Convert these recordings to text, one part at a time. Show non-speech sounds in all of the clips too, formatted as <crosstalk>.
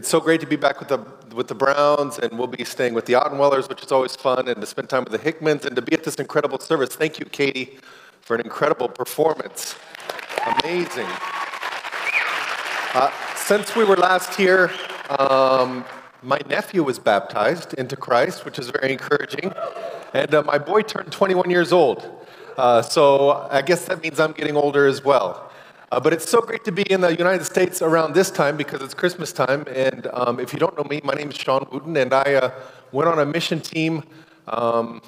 It's so great to be back with the, with the Browns, and we'll be staying with the Ottenwellers, which is always fun, and to spend time with the Hickmans, and to be at this incredible service. Thank you, Katie, for an incredible performance. Amazing. Uh, since we were last here, um, my nephew was baptized into Christ, which is very encouraging. And uh, my boy turned 21 years old. Uh, so I guess that means I'm getting older as well. Uh, but it's so great to be in the United States around this time because it's Christmas time. And um, if you don't know me, my name is Shawn Wooten, and I uh, went on a mission team um,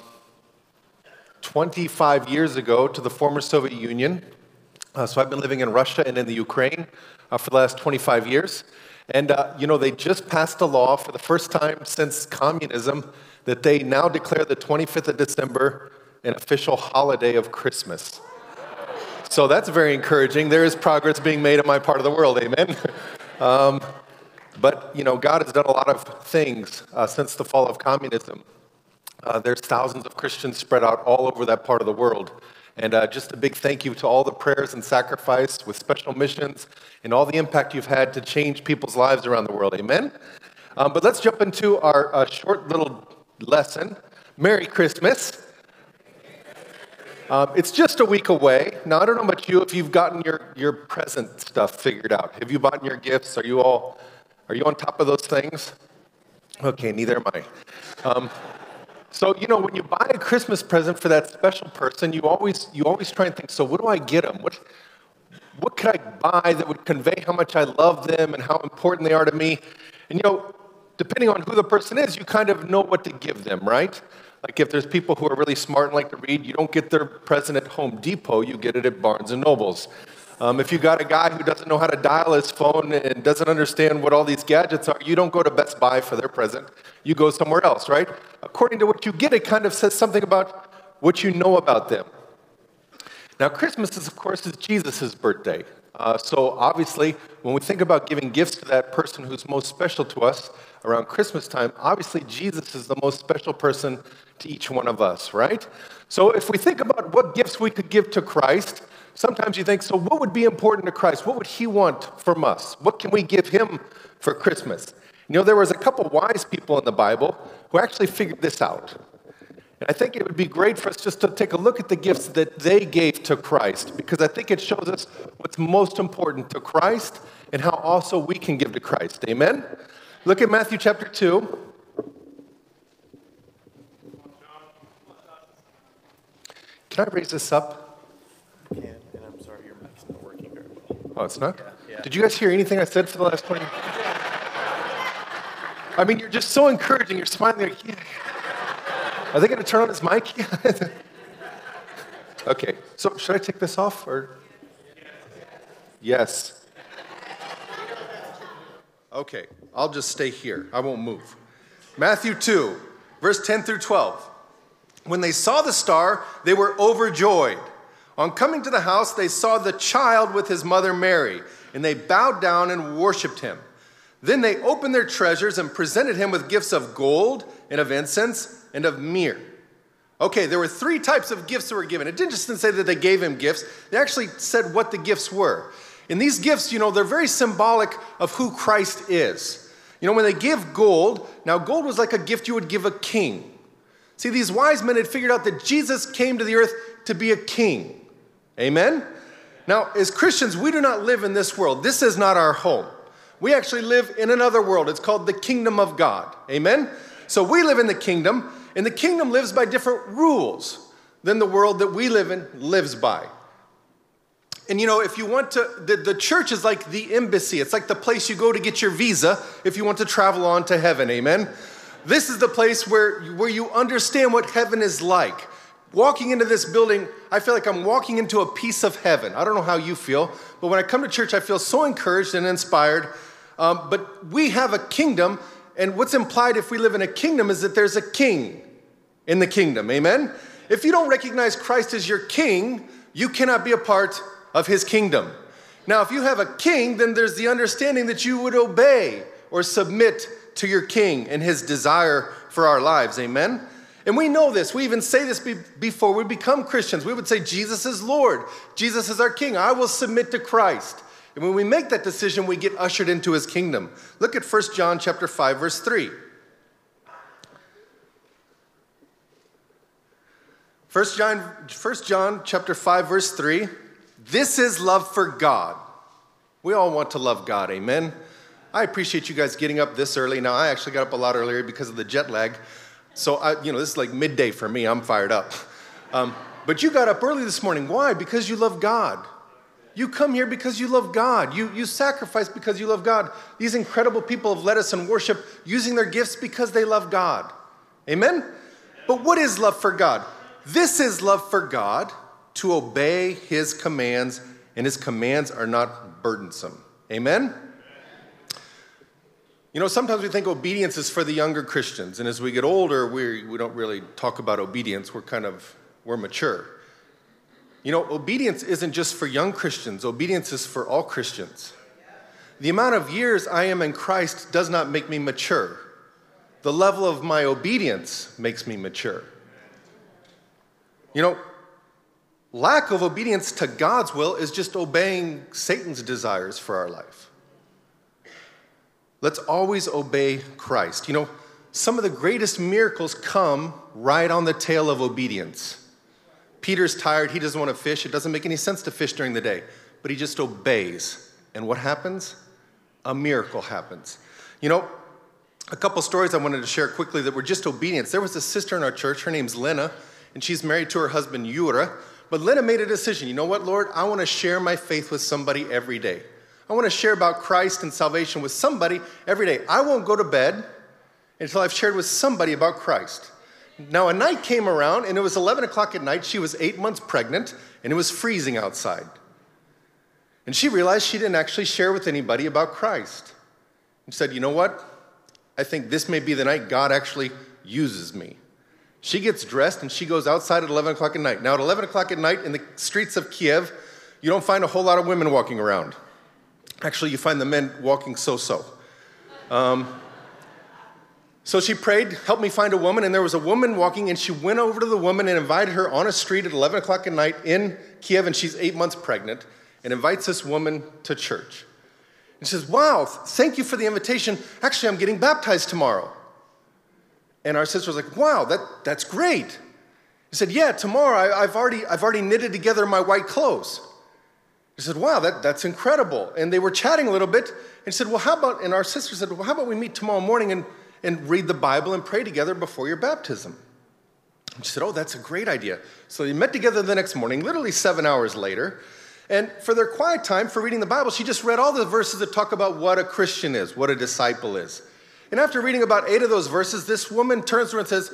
25 years ago to the former Soviet Union. Uh, so I've been living in Russia and in the Ukraine uh, for the last 25 years. And, uh, you know, they just passed a law for the first time since communism that they now declare the 25th of December an official holiday of Christmas. So that's very encouraging. There is progress being made in my part of the world, amen? <laughs> um, but, you know, God has done a lot of things uh, since the fall of communism. Uh, there's thousands of Christians spread out all over that part of the world. And uh, just a big thank you to all the prayers and sacrifice with special missions and all the impact you've had to change people's lives around the world. Amen? Um, but let's jump into our uh, short little lesson. Merry Christmas. Um, it's just a week away. Now, I don't know about you if you've gotten your, your present stuff figured out. Have you bought your gifts? Are you all are you on top of those things? Okay, neither am I. Um, so, you know, when you buy a Christmas present for that special person, you always, you always try and think, so what do I get them? What, what could I buy that would convey how much I love them and how important they are to me? And, you know, depending on who the person is, you kind of know what to give them, right? Like if there's people who are really smart and like to read, you don't get their present at Home Depot, you get it at Barnes and Nobles. Um, if you got a guy who doesn't know how to dial his phone and doesn't understand what all these gadgets are, you don't go to Best Buy for their present. You go somewhere else, right? According to what you get, it kind of says something about what you know about them. Now, Christmas is, of course, is Jesus' birthday. Uh, so obviously, when we think about giving gifts to that person who's most special to us around Christmas time, obviously Jesus is the most special person to each one of us, right? So if we think about what gifts we could give to Christ, sometimes you think, so what would be important to Christ? What would he want from us? What can we give him for Christmas? You know, there was a couple wise people in the Bible who actually figured this out. I think it would be great for us just to take a look at the gifts that they gave to Christ, because I think it shows us what's most important to Christ and how also we can give to Christ. Amen? Look at Matthew chapter 2. Can I raise this up? I can, and I'm sorry your mic's not working very well. Oh, it's not? Yeah, yeah. Did you guys hear anything I said for the last 20 minutes? <laughs> I mean, you're just so encouraging. You're smiling like, yeah. Are they going to turn on his mic? <laughs> okay, so should I take this off or? Yes. Okay, I'll just stay here. I won't move. Matthew 2, verse 10 through 12. When they saw the star, they were overjoyed. On coming to the house, they saw the child with his mother Mary, and they bowed down and worshiped him. Then they opened their treasures and presented him with gifts of gold, and of incense, and of myrrh. Okay, there were three types of gifts that were given. It didn't just say that they gave him gifts, they actually said what the gifts were. And these gifts, you know, they're very symbolic of who Christ is. You know, when they give gold, now gold was like a gift you would give a king. See, these wise men had figured out that Jesus came to the earth to be a king. Amen? Now, as Christians, we do not live in this world. This is not our home. We actually live in another world. It's called the kingdom of God. Amen? So we live in the kingdom, and the kingdom lives by different rules than the world that we live in lives by. And you know, if you want to, the, the church is like the embassy. It's like the place you go to get your visa if you want to travel on to heaven. Amen? This is the place where, where you understand what heaven is like. Walking into this building, I feel like I'm walking into a piece of heaven. I don't know how you feel, but when I come to church, I feel so encouraged and inspired. Um, but we have a kingdom, and what's implied if we live in a kingdom is that there's a king in the kingdom. Amen? If you don't recognize Christ as your king, you cannot be a part of his kingdom. Now, if you have a king, then there's the understanding that you would obey or submit to your king and his desire for our lives. Amen? And we know this. We even say this be- before we become Christians. We would say, Jesus is Lord. Jesus is our king. I will submit to Christ. And when we make that decision, we get ushered into his kingdom. Look at 1 John chapter 5 verse 3. 1 John, 1 John chapter 5 verse 3. This is love for God. We all want to love God, amen. I appreciate you guys getting up this early. Now I actually got up a lot earlier because of the jet lag. So I, you know, this is like midday for me. I'm fired up. Um, but you got up early this morning. Why? Because you love God. You come here because you love God. You, you sacrifice because you love God. These incredible people have led us in worship using their gifts because they love God. Amen? But what is love for God? This is love for God to obey his commands, and his commands are not burdensome. Amen? You know, sometimes we think obedience is for the younger Christians, and as we get older, we, we don't really talk about obedience. We're kind of, we're mature. You know, obedience isn't just for young Christians, obedience is for all Christians. The amount of years I am in Christ does not make me mature. The level of my obedience makes me mature. You know, lack of obedience to God's will is just obeying Satan's desires for our life. Let's always obey Christ. You know, some of the greatest miracles come right on the tail of obedience. Peter's tired, he doesn't want to fish. It doesn't make any sense to fish during the day, but he just obeys. And what happens? A miracle happens. You know, a couple stories I wanted to share quickly that were just obedience. There was a sister in our church, her name's Lena, and she's married to her husband, Yura. But Lena made a decision. You know what, Lord? I want to share my faith with somebody every day. I want to share about Christ and salvation with somebody every day. I won't go to bed until I've shared with somebody about Christ. Now, a night came around, and it was 11 o'clock at night. She was eight months pregnant, and it was freezing outside. And she realized she didn't actually share with anybody about Christ. And said, You know what? I think this may be the night God actually uses me. She gets dressed and she goes outside at 11 o'clock at night. Now, at 11 o'clock at night in the streets of Kiev, you don't find a whole lot of women walking around. Actually, you find the men walking so so. Um, so she prayed, help me find a woman, and there was a woman walking, and she went over to the woman and invited her on a street at 11 o'clock at night in Kiev, and she's eight months pregnant, and invites this woman to church. And she says, Wow, thank you for the invitation. Actually, I'm getting baptized tomorrow. And our sister was like, Wow, that, that's great. He said, Yeah, tomorrow I, have already, I've already knitted together my white clothes. He said, Wow, that, that's incredible. And they were chatting a little bit, and said, Well, how about, and our sister said, Well, how about we meet tomorrow morning and and read the Bible and pray together before your baptism. she said, Oh, that's a great idea. So they met together the next morning, literally seven hours later. And for their quiet time for reading the Bible, she just read all the verses that talk about what a Christian is, what a disciple is. And after reading about eight of those verses, this woman turns to her and says,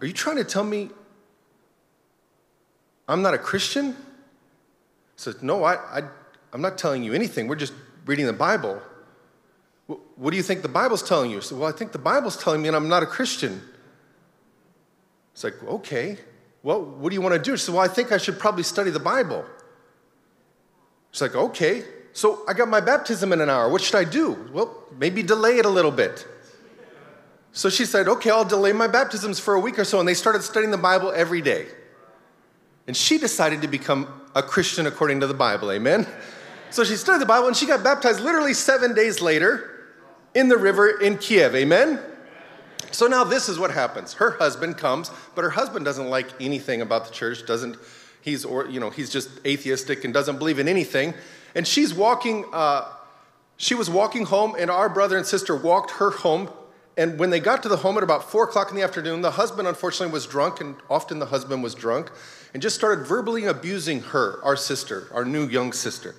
Are you trying to tell me I'm not a Christian? I said, No, I, I, I'm not telling you anything. We're just reading the Bible. What do you think the Bible's telling you? I said, Well, I think the Bible's telling me and I'm not a Christian. It's like, okay. Well, what do you want to do? She said, Well, I think I should probably study the Bible. She's like, okay. So I got my baptism in an hour. What should I do? Well, maybe delay it a little bit. So she said, okay, I'll delay my baptisms for a week or so. And they started studying the Bible every day. And she decided to become a Christian according to the Bible. Amen? So she studied the Bible and she got baptized literally seven days later in the river in Kiev. Amen? So now this is what happens. Her husband comes, but her husband doesn't like anything about the church, doesn't, he's, or, you know, he's just atheistic and doesn't believe in anything. And she's walking, uh, she was walking home, and our brother and sister walked her home. And when they got to the home at about four o'clock in the afternoon, the husband unfortunately was drunk, and often the husband was drunk, and just started verbally abusing her, our sister, our new young sister.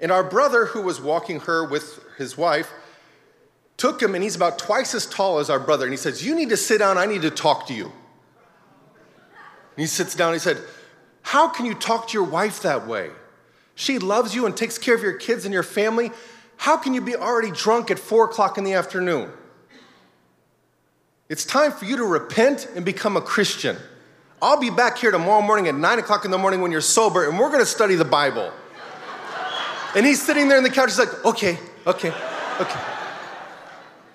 And our brother, who was walking her with his wife, took him, and he's about twice as tall as our brother. And he says, You need to sit down. I need to talk to you. And he sits down. He said, How can you talk to your wife that way? She loves you and takes care of your kids and your family. How can you be already drunk at four o'clock in the afternoon? It's time for you to repent and become a Christian. I'll be back here tomorrow morning at nine o'clock in the morning when you're sober, and we're to study the Bible. And he's sitting there on the couch. He's like, okay, okay, okay.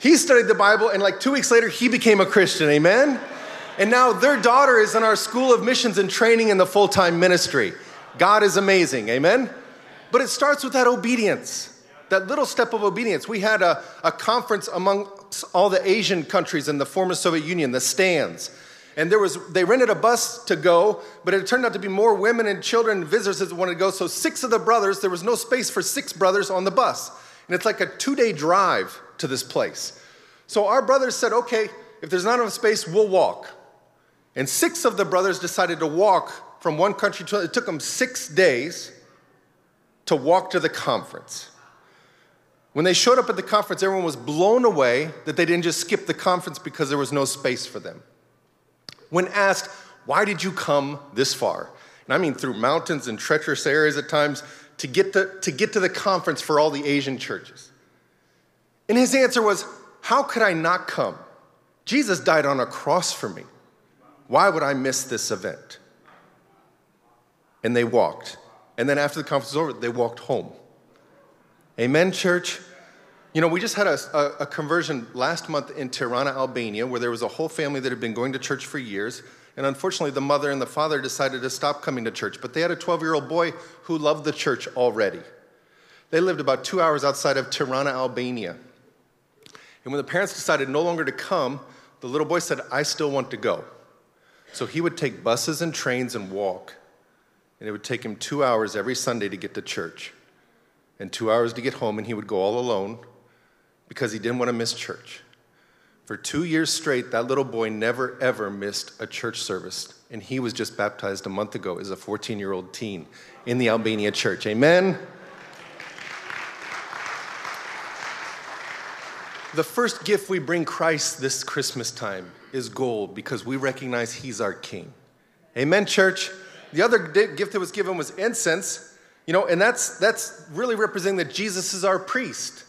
He studied the Bible, and like two weeks later, he became a Christian. Amen? And now their daughter is in our school of missions and training in the full time ministry. God is amazing. Amen? But it starts with that obedience, that little step of obedience. We had a, a conference among all the Asian countries in the former Soviet Union, the stands. And there was, they rented a bus to go, but it turned out to be more women and children and visitors that wanted to go. So six of the brothers, there was no space for six brothers on the bus. And it's like a two day drive to this place. So our brothers said, okay, if there's not enough space, we'll walk. And six of the brothers decided to walk from one country to It took them six days to walk to the conference. When they showed up at the conference, everyone was blown away that they didn't just skip the conference because there was no space for them. When asked, why did you come this far? And I mean through mountains and treacherous areas at times to get to, to get to the conference for all the Asian churches. And his answer was, How could I not come? Jesus died on a cross for me. Why would I miss this event? And they walked. And then after the conference was over, they walked home. Amen, church? You know, we just had a, a, a, conversion last month in Tirana, Albania, where there was a whole family that had been going to church for years. And unfortunately, the mother and the father decided to stop coming to church. But they had a 12 year old boy who loved the church already. They lived about two hours outside of Tirana, Albania. And when the parents decided no longer to come, the little boy said, I still want to go. So he would take buses and trains and walk. And it would take him two hours every Sunday to get to church and two hours to get home, and he would go all alone because he didn't want to miss church. For two years straight, that little boy never, ever missed a church service. And he was just baptized a month ago as a 14 year old teen in the Albania church. Amen? The first gift we bring Christ this Christmas time is gold because we recognize he's our king. Amen, church? The other gift that was given was incense, you know, and that's, that's really representing that Jesus is our priest.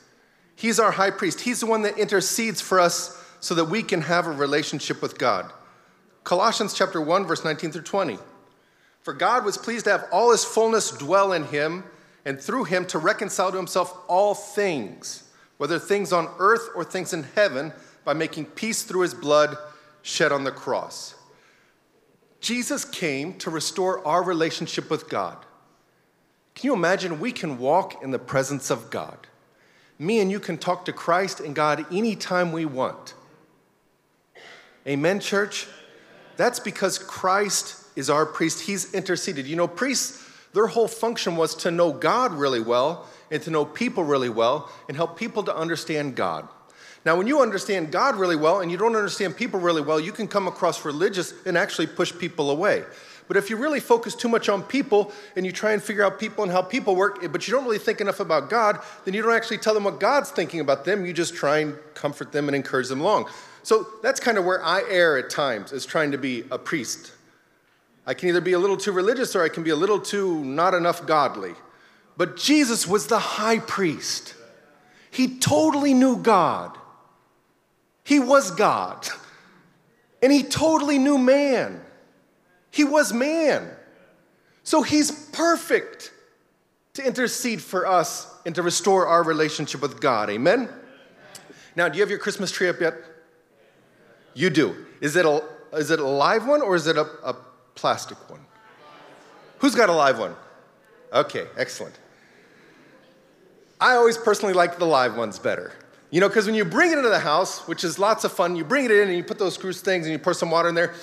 He's our high priest. He's the one that intercedes for us so that we can have a relationship with God. Colossians chapter 1 verse 19 through 20. For God was pleased to have all his fullness dwell in him and through him to reconcile to himself all things, whether things on earth or things in heaven, by making peace through his blood shed on the cross. Jesus came to restore our relationship with God. Can you imagine we can walk in the presence of God? Me and you can talk to Christ and God anytime we want. Amen, church? That's because Christ is our priest. He's interceded. You know, priests, their whole function was to know God really well and to know people really well and help people to understand God. Now, when you understand God really well and you don't understand people really well, you can come across religious and actually push people away. But if you really focus too much on people and you try and figure out people and how people work, but you don't really think enough about God, then you don't actually tell them what God's thinking about them. You just try and comfort them and encourage them along. So that's kind of where I err at times, is trying to be a priest. I can either be a little too religious or I can be a little too not enough godly. But Jesus was the high priest. He totally knew God. He was God. <laughs> And he totally knew man. He was man. So he's perfect to intercede for us and to restore our relationship with God. Amen? Now, do you have your Christmas tree up yet? You do. Is it a, is it a live one or is it a, a plastic one? Who's got a live one? Okay, excellent. I always personally like the live ones better. You know, because when you bring it into the house, which is lots of fun, you bring it in and you put those screws things and you pour some water in there.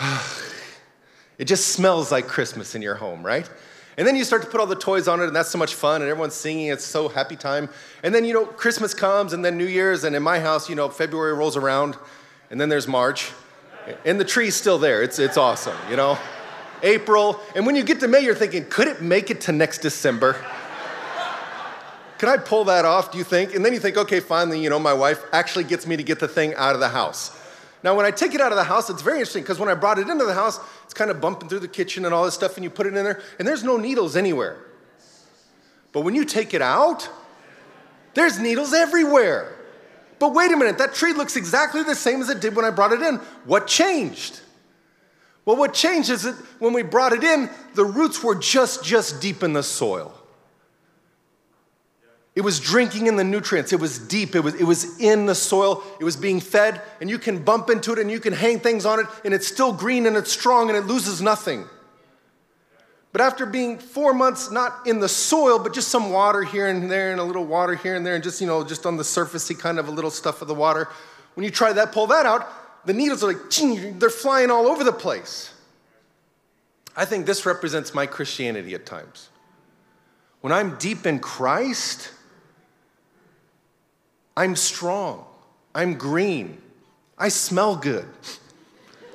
<sighs> it just smells like Christmas in your home, right? And then you start to put all the toys on it, and that's so much fun, and everyone's singing. It's so happy time. And then, you know, Christmas comes, and then New Year's, and in my house, you know, February rolls around, and then there's March, and the tree's still there. It's, it's awesome, you know? April, and when you get to May, you're thinking, could it make it to next December? Can I pull that off, do you think? And then you think, okay, finally, you know, my wife actually gets me to get the thing out of the house. Now, when I take it out of the house, it's very interesting because when I brought it into the house, it's kind of bumping through the kitchen and all this stuff, and you put it in there, and there's no needles anywhere. But when you take it out, there's needles everywhere. But wait a minute, that tree looks exactly the same as it did when I brought it in. What changed? Well, what changed is that when we brought it in, the roots were just just deep in the soil. It was drinking in the nutrients. It was deep. It was, it was in the soil. It was being fed, and you can bump into it and you can hang things on it, and it's still green and it's strong and it loses nothing. But after being four months not in the soil, but just some water here and there and a little water here and there and just, you know, just on the surfacey kind of a little stuff of the water, when you try that, pull that out, the needles are like, they're flying all over the place. I think this represents my Christianity at times. When I'm deep in Christ, I'm strong, I'm green, I smell good.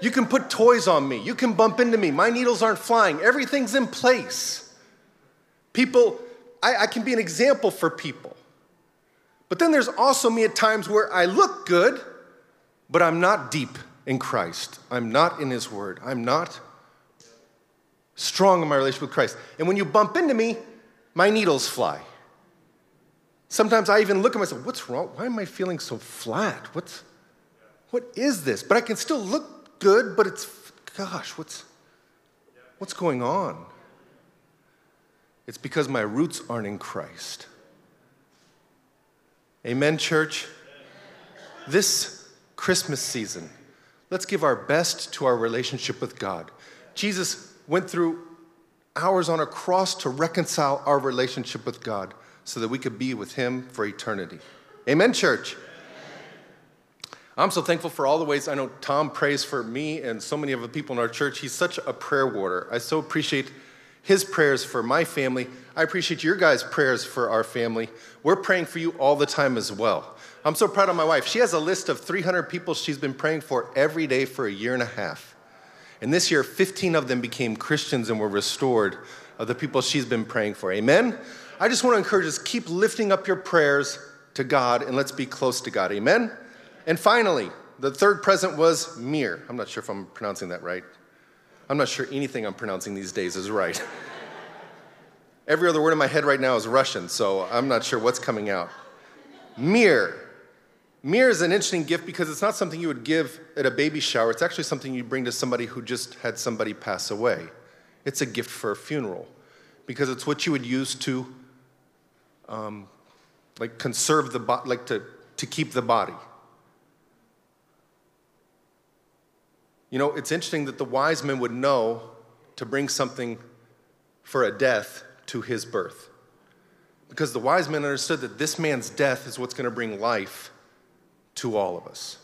You can put toys on me. You can bump into me. My needles aren't flying. Everything's in place. People, I, I, can be an example for people. But then there's also me at times where I look good, but I'm not deep in Christ. I'm not in His Word. I'm not strong in my relationship with Christ. And when you bump into me, my needles fly. Sometimes I even look at myself, what's wrong? Why am I feeling so flat? What's, what is this? But I can still look good, but it's, gosh, what's, what's going on? It's because my roots aren't in Christ. Amen, church? This Christmas season, let's give our best to our relationship with God. Jesus went through hours on a cross to reconcile our relationship with God so that we could be with Him for eternity. Amen, church? I'm so thankful for all the ways I know Tom prays for me and so many of the people in our church. He's such a prayer warrior. I so appreciate his prayers for my family. I appreciate your guys' prayers for our family. We're praying for you all the time as well. I'm so proud of my wife. She has a list of 300 people she's been praying for every day for a year and a half. And this year, 15 of them became Christians and were restored of the people she's been praying for. Amen? I just want to encourage us keep lifting up your prayers to God and let's be close to God. Amen? And finally, the third present was mir. I'm not sure if I'm pronouncing that right. I'm not sure anything I'm pronouncing these days is right. <laughs> Every other word in my head right now is Russian, so I'm not sure what's coming out. Mir. Mir is an interesting gift because it's not something you would give at a baby shower. It's actually something you bring to somebody who just had somebody pass away. It's a gift for a funeral because it's what you would use to, um, like, conserve the body, like to, to keep the body. You know, it's interesting that the wise men would know to bring something for a death to his birth. Because the wise men understood that this man's death is what's going to bring life to all of us.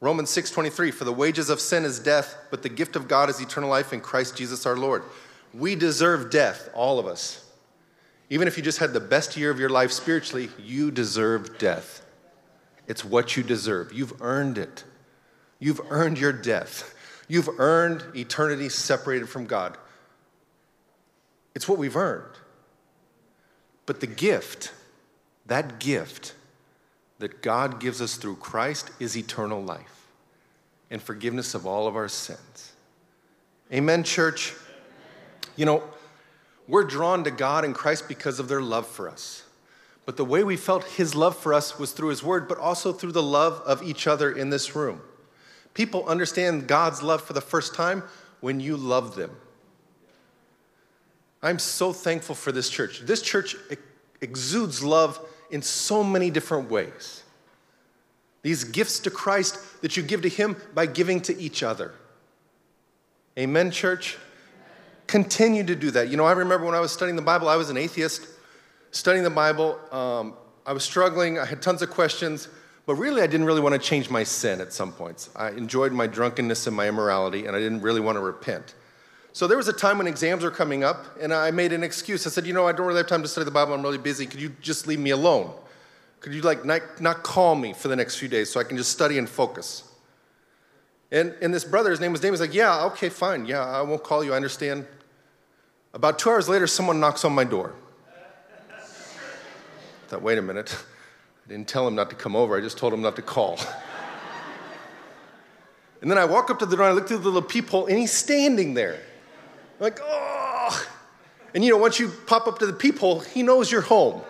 Romans 6:23 for the wages of sin is death but the gift of God is eternal life in Christ Jesus our Lord. We deserve death all of us. Even if you just had the best year of your life spiritually, you deserve death. It's what you deserve. You've earned it. You've earned your death. You've earned eternity separated from God. It's what we've earned. But the gift, that gift that God gives us through Christ is eternal life and forgiveness of all of our sins. Amen, church? You know, we're drawn to God and Christ because of their love for us. But the way we felt His love for us was through His Word, but also through the love of each other in this room. People understand God's love for the first time when you love them. I'm so thankful for this church. This church exudes love in so many different ways. These gifts to Christ that you give to Him by giving to each other. Amen, church? Continue to do that. You know, I remember when I was studying the Bible, I was an atheist studying the Bible. Um, I was struggling, I had tons of questions. But really, I didn't really want to change my sin at some points. I enjoyed my drunkenness and my immorality, and I didn't really want to repent. So there was a time when exams were coming up, and I made an excuse. I said, You know, I don't really have time to study the Bible. I'm really busy. Could you just leave me alone? Could you, like, not, not call me for the next few days so I can just study and focus? And, and this brother, his name was David, was like, Yeah, okay, fine. Yeah, I won't call you. I understand. About two hours later, someone knocks on my door. I thought, wait a minute. I didn't tell him not to come over, I just told him not to call. and then I walk up to the door and I look through the little peephole and he's standing there. I'm like, oh. And you know, once you pop up to the peephole, he knows you're home.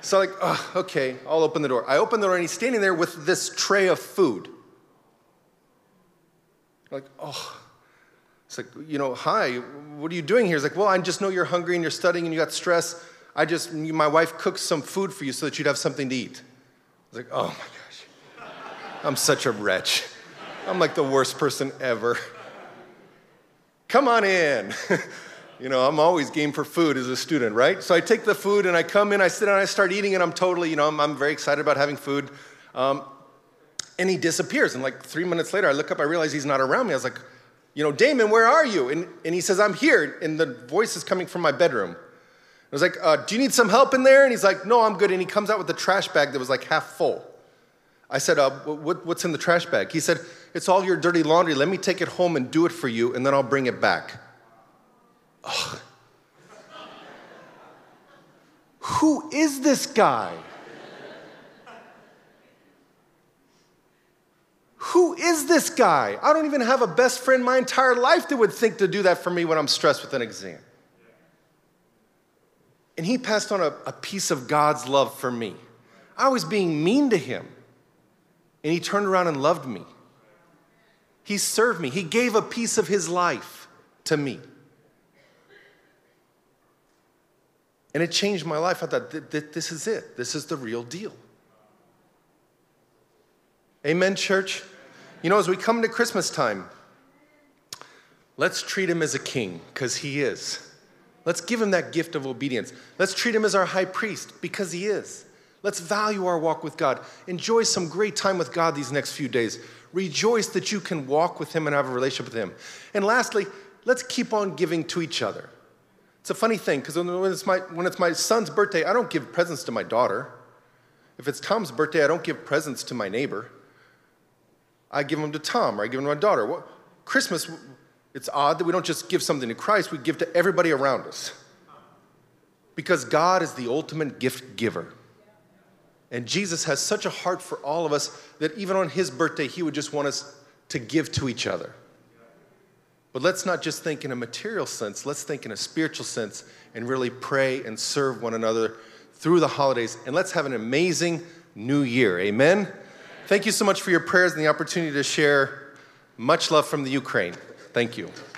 So, like, oh, okay, I'll open the door. I open the door and he's standing there with this tray of food. Like, oh. It's like, you know, hi, what are you doing here? He's like, well, I just know you're hungry and you're studying and you got stress. I just, my wife cooked some food for you so that you'd have something to eat. I was like, oh my gosh, I'm such a wretch. I'm like the worst person ever. come on in. <laughs> you know, I'm always game for food as a student, right? So I take the food and I come in, I sit down, I start eating, and I'm totally, you know, I'm, I'm very excited about having food. Um, and he disappears. And like three minutes later, I look up, I realize he's not around me. I was like, you know, Damon, where are you? And, and he says, I'm here. And the voice is coming from my bedroom. I was like, uh, Do you need some help in there? And he's like, No, I'm good. And he comes out with a trash bag that was like half full. I said, uh, what, What's in the trash bag? He said, It's all your dirty laundry. Let me take it home and do it for you, and then I'll bring it back. Ugh. Who is this guy? Who is this guy? I don't even have a best friend my entire life that would think to do that for me when I'm stressed with an exam. And he passed on a, a piece of God's love for me. I was being mean to him, and he turned around and loved me. He served me, he gave a piece of his life to me. And it changed my life. I thought, this is it. This is the real deal. Amen, church? You know, as we come to Christmas time, let's treat him as a king, because he is. Let's give him that gift of obedience. Let's treat him as our high priest, because he is. Let's value our walk with God. Enjoy some great time with God these next few days. Rejoice that you can walk with him and have a relationship with him. And lastly, let's keep on giving to each other. It's a funny thing, because when, it's my, when it's my son's birthday, I don't give presents to my daughter. If it's Tom's birthday, I don't give presents to my neighbor. I give them to Tom or I give them to my daughter. What, Christmas, it's odd that we don't just give something to Christ, we give to everybody around us. Because God is the ultimate gift giver. And Jesus has such a heart for all of us that even on his birthday, he would just want us to give to each other. But let's not just think in a material sense, let's think in a spiritual sense and really pray and serve one another through the holidays. And let's have an amazing new year. Amen. Thank you so much for your prayers and the opportunity to share much love from the Ukraine. Thank you.